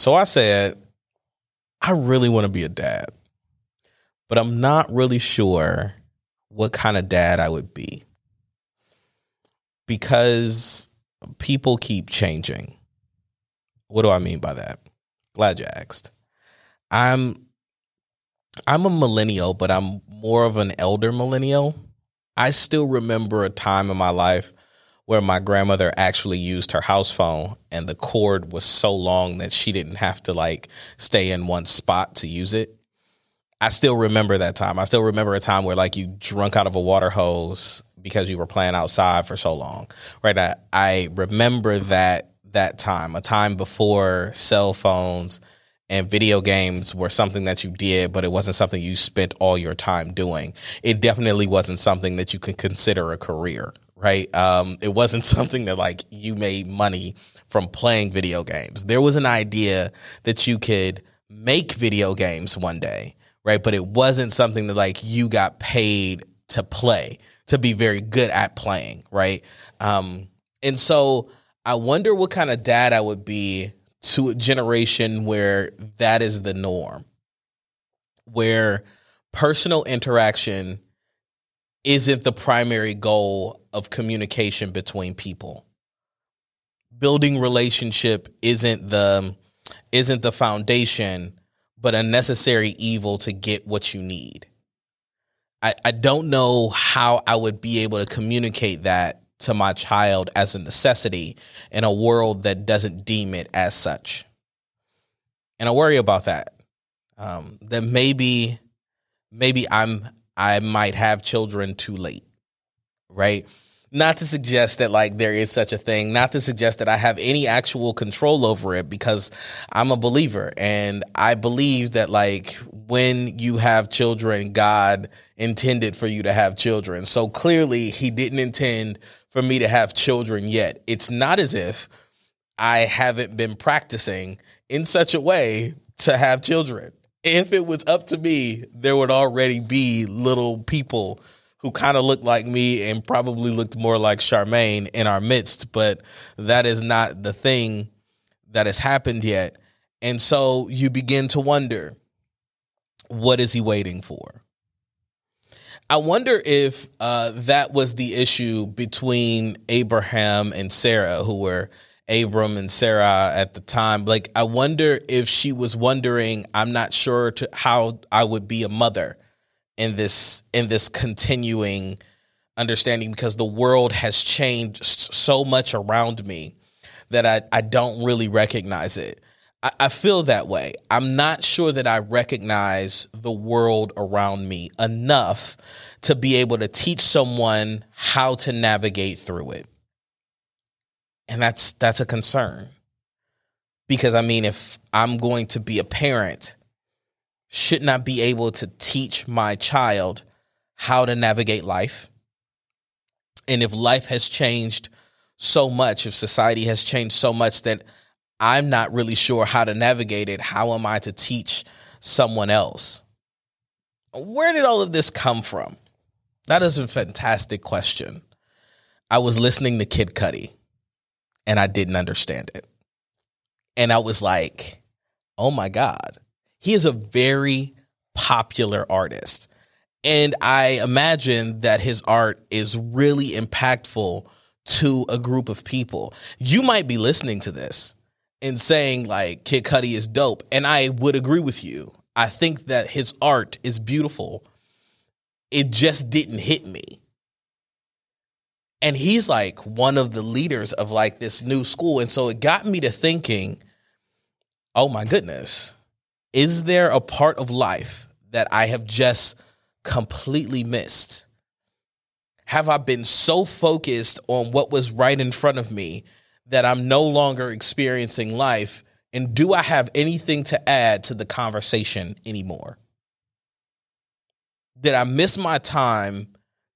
So I said, I really want to be a dad, but I'm not really sure what kind of dad I would be because people keep changing. What do I mean by that? Glad you asked. I'm I'm a millennial, but I'm more of an elder millennial. I still remember a time in my life where my grandmother actually used her house phone and the cord was so long that she didn't have to like stay in one spot to use it. I still remember that time. I still remember a time where like you drunk out of a water hose because you were playing outside for so long. Right? I, I remember that that time, a time before cell phones and video games were something that you did, but it wasn't something you spent all your time doing. It definitely wasn't something that you could consider a career, right? Um, it wasn't something that like you made money from playing video games. There was an idea that you could make video games one day, right? But it wasn't something that like you got paid to play, to be very good at playing, right? Um, and so I wonder what kind of dad I would be to a generation where that is the norm, where personal interaction isn't the primary goal of communication between people. Building relationship isn't the isn't the foundation, but a necessary evil to get what you need. I, I don't know how I would be able to communicate that to my child as a necessity in a world that doesn't deem it as such. And I worry about that. Um, that maybe, maybe I'm I might have children too late, right? Not to suggest that like there is such a thing, not to suggest that I have any actual control over it because I'm a believer and I believe that like when you have children, God intended for you to have children. So clearly he didn't intend for me to have children yet. It's not as if I haven't been practicing in such a way to have children if it was up to me, there would already be little people who kind of looked like me and probably looked more like Charmaine in our midst, but that is not the thing that has happened yet. And so you begin to wonder what is he waiting for? I wonder if uh, that was the issue between Abraham and Sarah, who were Abram and Sarah at the time. Like, I wonder if she was wondering, I'm not sure to how I would be a mother in this in this continuing understanding because the world has changed so much around me that I, I don't really recognize it. I, I feel that way. I'm not sure that I recognize the world around me enough to be able to teach someone how to navigate through it and that's that's a concern because i mean if i'm going to be a parent shouldn't be able to teach my child how to navigate life. And if life has changed so much if society has changed so much that i'm not really sure how to navigate it how am i to teach someone else? Where did all of this come from? That is a fantastic question. I was listening to kid cudi and I didn't understand it. And I was like, oh my God, he is a very popular artist. And I imagine that his art is really impactful to a group of people. You might be listening to this and saying, like, Kid Cudi is dope. And I would agree with you. I think that his art is beautiful. It just didn't hit me and he's like one of the leaders of like this new school and so it got me to thinking oh my goodness is there a part of life that i have just completely missed have i been so focused on what was right in front of me that i'm no longer experiencing life and do i have anything to add to the conversation anymore did i miss my time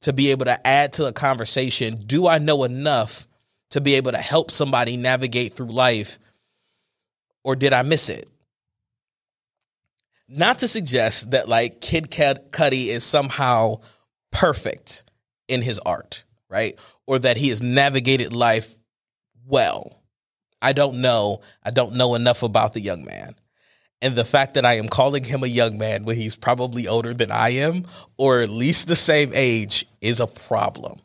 to be able to add to a conversation? Do I know enough to be able to help somebody navigate through life? Or did I miss it? Not to suggest that like Kid Cudi is somehow perfect in his art, right? Or that he has navigated life well. I don't know. I don't know enough about the young man. And the fact that I am calling him a young man when he's probably older than I am, or at least the same age, is a problem,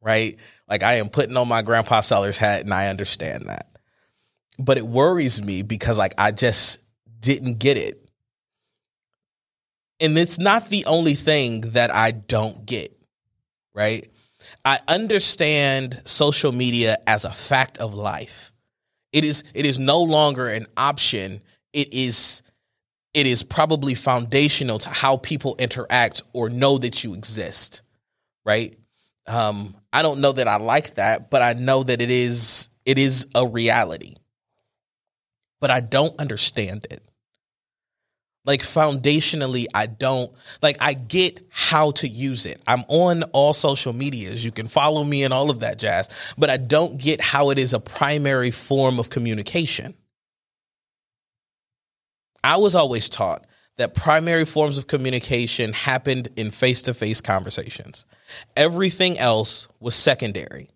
right? Like I am putting on my grandpa Sellers hat and I understand that. But it worries me because like I just didn't get it. And it's not the only thing that I don't get, right? I understand social media as a fact of life. It is it is no longer an option. It is it is probably foundational to how people interact or know that you exist, right? Um, I don't know that I like that, but I know that it is it is a reality. But I don't understand it. Like foundationally, I don't like I get how to use it. I'm on all social medias. You can follow me and all of that jazz, but I don't get how it is a primary form of communication. I was always taught that primary forms of communication happened in face to face conversations. Everything else was secondary.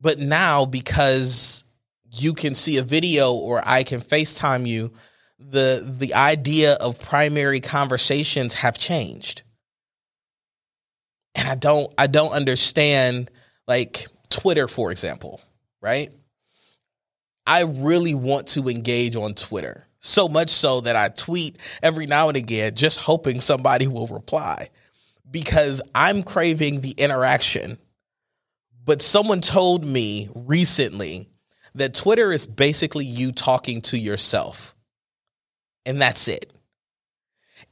But now, because you can see a video or I can FaceTime you, the the idea of primary conversations have changed. And I don't I don't understand like Twitter, for example, right? I really want to engage on Twitter. So much so that I tweet every now and again, just hoping somebody will reply because I'm craving the interaction. But someone told me recently that Twitter is basically you talking to yourself. And that's it.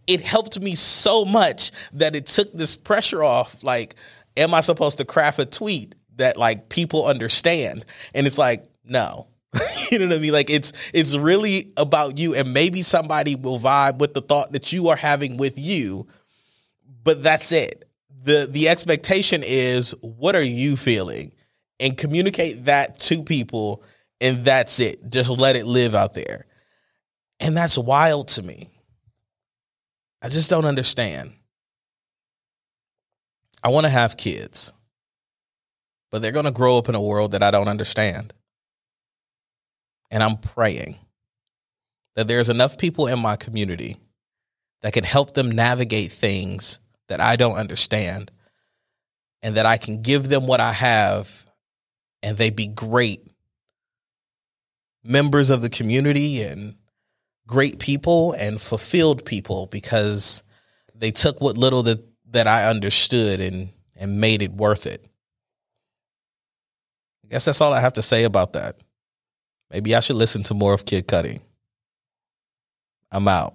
It helped me so much that it took this pressure off. Like, am I supposed to craft a tweet that like people understand? And it's like, no, you know what I mean? Like it's it's really about you, and maybe somebody will vibe with the thought that you are having with you, but that's it. the The expectation is what are you feeling, and communicate that to people, and that's it. Just let it live out there, and that's wild to me. I just don't understand. I want to have kids, but they're going to grow up in a world that I don't understand. And I'm praying that there's enough people in my community that can help them navigate things that I don't understand and that I can give them what I have and they be great members of the community and great people and fulfilled people because they took what little that, that I understood and, and made it worth it. I guess that's all I have to say about that. Maybe I should listen to more of Kid Cudi. I'm out.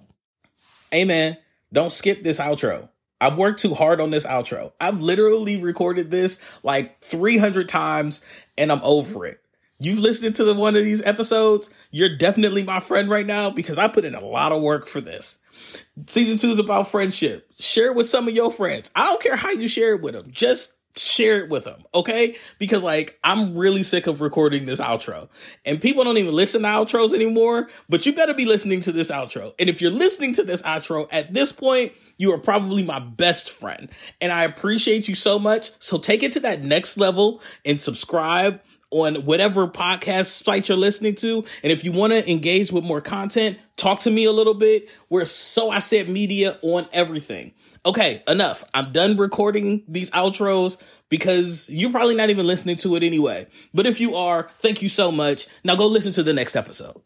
Hey don't skip this outro. I've worked too hard on this outro. I've literally recorded this like 300 times and I'm over it. You've listened to the, one of these episodes, you're definitely my friend right now because I put in a lot of work for this. Season two is about friendship. Share it with some of your friends. I don't care how you share it with them. Just share it with them, okay? Because like I'm really sick of recording this outro. And people don't even listen to outros anymore, but you better be listening to this outro. And if you're listening to this outro at this point, you are probably my best friend. And I appreciate you so much. So take it to that next level and subscribe on whatever podcast site you're listening to. And if you want to engage with more content, talk to me a little bit. We're so I said media on everything. Okay, enough. I'm done recording these outros because you're probably not even listening to it anyway. But if you are, thank you so much. Now go listen to the next episode.